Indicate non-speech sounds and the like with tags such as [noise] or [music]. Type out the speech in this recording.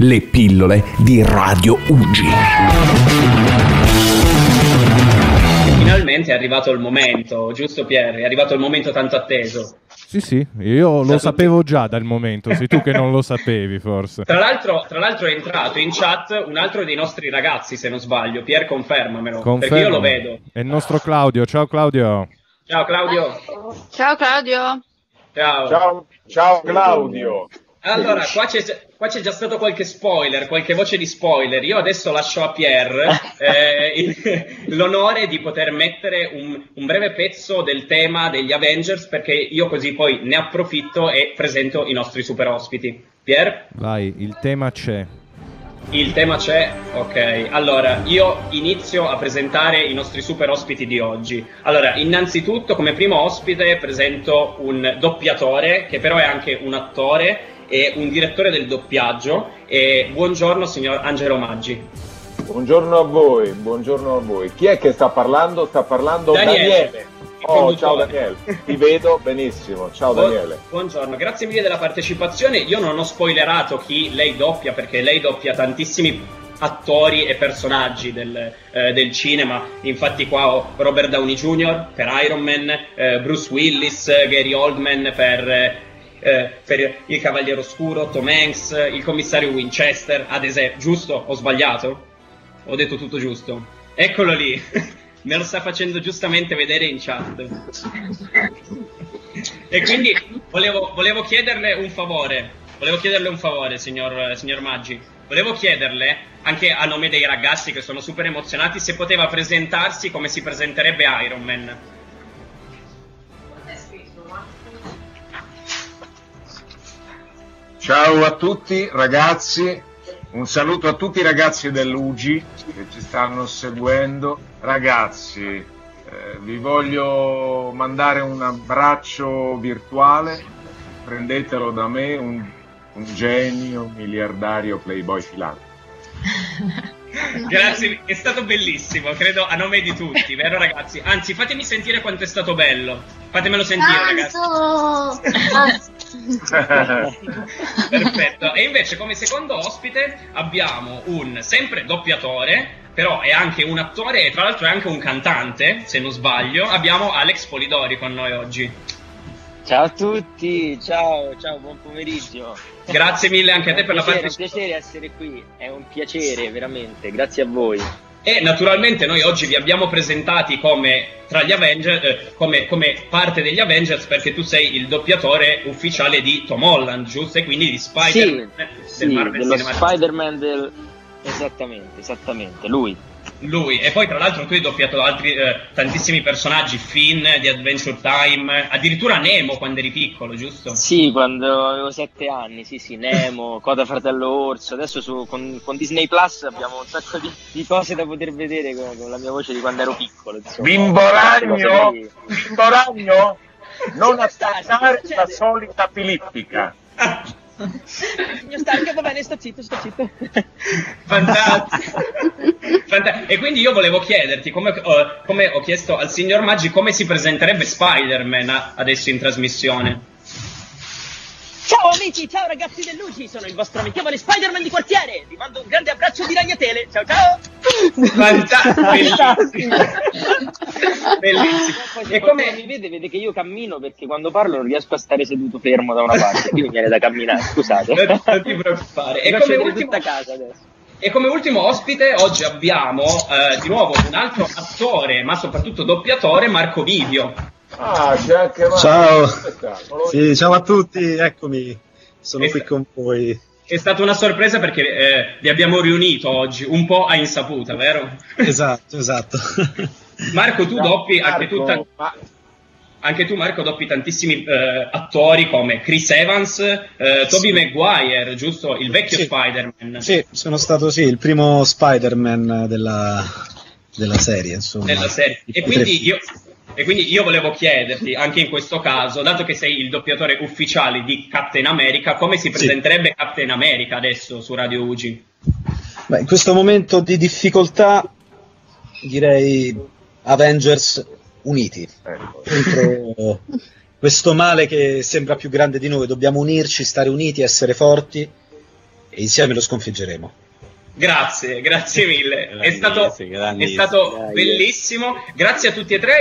le pillole di Radio Ugi. Finalmente è arrivato il momento, giusto Pier? È arrivato il momento tanto atteso. Sì, sì, io lo sapevo già dal momento, sei tu che non lo sapevi forse. Tra l'altro, tra l'altro è entrato in chat un altro dei nostri ragazzi, se non sbaglio. Pier, confermamelo, Confermo. perché io lo vedo. È il nostro Claudio, ciao Claudio. Ciao Claudio. Ciao Claudio. Ciao. Ciao, ciao Claudio. Allora, qua c'è, qua c'è già stato qualche spoiler, qualche voce di spoiler. Io adesso lascio a Pier [laughs] eh, il- l'onore di poter mettere un, un breve pezzo del tema degli Avengers, perché io così poi ne approfitto e presento i nostri super ospiti. Pier? Vai, il tema c'è. Il tema c'è? Ok, allora io inizio a presentare i nostri super ospiti di oggi. Allora, innanzitutto come primo ospite presento un doppiatore che però è anche un attore e un direttore del doppiaggio. E buongiorno signor Angelo Maggi. Buongiorno a voi, buongiorno a voi. Chi è che sta parlando? Sta parlando Daniele. Daniele. Oh, ciao Daniele. Ti vedo benissimo. Ciao Daniele. Buongiorno, grazie mille della partecipazione. Io non ho spoilerato chi lei doppia perché lei doppia tantissimi attori e personaggi del, eh, del cinema. Infatti qua ho Robert Downey Jr. per Iron Man, eh, Bruce Willis, eh, Gary Oldman per, eh, eh, per Il Cavaliere Oscuro, Tom Hanks, il commissario Winchester, ad esempio. Giusto? Ho sbagliato? Ho detto tutto giusto. Eccolo lì. [laughs] Me lo sta facendo giustamente vedere in chat. E quindi volevo, volevo chiederle un favore. Volevo chiederle un favore, signor, signor Maggi. Volevo chiederle, anche a nome dei ragazzi che sono super emozionati, se poteva presentarsi come si presenterebbe Iron Man. Ciao a tutti ragazzi, un saluto a tutti i ragazzi dell'UGI che ci stanno seguendo. Ragazzi, eh, vi voglio mandare un abbraccio virtuale, prendetelo da me, un, un genio, un miliardario playboy filante. [laughs] Grazie, è stato bellissimo, credo a nome di tutti, vero ragazzi? Anzi, fatemi sentire quanto è stato bello. Fatemelo sentire, ragazzi. [laughs] [laughs] Perfetto. E invece come secondo ospite abbiamo un sempre doppiatore, però è anche un attore e tra l'altro è anche un cantante, se non sbaglio. Abbiamo Alex Polidori con noi oggi. Ciao a tutti, ciao, ciao, buon pomeriggio. Grazie mille anche a te per un la piacere, è un partecipazione. piacere essere qui, è un piacere veramente, grazie a voi. E naturalmente noi oggi vi abbiamo presentati come tra gli Avengers, eh, come, come parte degli Avengers perché tu sei il doppiatore ufficiale di Tom Holland, giusto? E quindi di Spider-Man eh, del Sì, Marvel Cinematic Spider-Man del... Esattamente, esattamente, lui. Lui, e poi tra l'altro tu hai doppiato altri eh, tantissimi personaggi, Finn di Adventure Time, addirittura Nemo quando eri piccolo, giusto? Sì, quando avevo sette anni, sì sì, Nemo, [laughs] Coda Fratello Orso, adesso su- con, con Disney Plus abbiamo un sacco di, di cose da poter vedere con, con la mia voce di quando ero piccolo. Insomma. Bimbo Tante cose ragno, che- bimbo ragno, non attaccare la solita filippica. [laughs] Signor Stark, va bene, sto zitto, sto zitto. Fantastico. Fanta- e quindi io volevo chiederti, come, eh, come ho chiesto al signor Maggi, come si presenterebbe Spider-Man a- adesso in trasmissione? Ciao amici, ciao ragazzi dell'Uci, sono il vostro amichevole Spider-Man di quartiere. Vi mando un grande abbraccio di ragnatele. Ciao ciao. Fantastico! [laughs] Bellissimo. Poi E come, mi vede, vede che io cammino perché quando parlo non riesco a stare seduto fermo da una parte, quindi mi viene da camminare, scusate. non, non ti preoccupare. E come, ultimo, tutta casa adesso. e come ultimo ospite oggi abbiamo eh, di nuovo un altro attore, ma soprattutto doppiatore, Marco Vivio. Ah, c'è anche Marco. Ciao. Sta? Sì, ciao a tutti, eccomi, sono E- qui con voi. È stata una sorpresa perché eh, vi abbiamo riunito oggi, un po' a insaputa, vero? Esatto, esatto. [laughs] Marco, tu doppi anche tu, Marco, ta- ma- anche tu, Marco, doppi tantissimi eh, attori come Chris Evans, eh, Tobey Sì. Maguire, giusto? Il vecchio Sì. Spider-Man Sì, sono stato sì, il primo Spider-Man della, della serie, insomma. della serie. E quindi, io, e quindi io volevo chiederti, anche in questo caso, dato che sei il doppiatore ufficiale di Captain America, come si presenterebbe Captain America adesso su Radio UG? Beh, in questo momento di difficoltà direi Avengers uniti ecco. contro [laughs] questo male che sembra più grande di noi. Dobbiamo unirci, stare uniti, essere forti e insieme lo sconfiggeremo. Grazie, grazie mille. È stato, è stato bellissimo. Grazie a tutti e tre.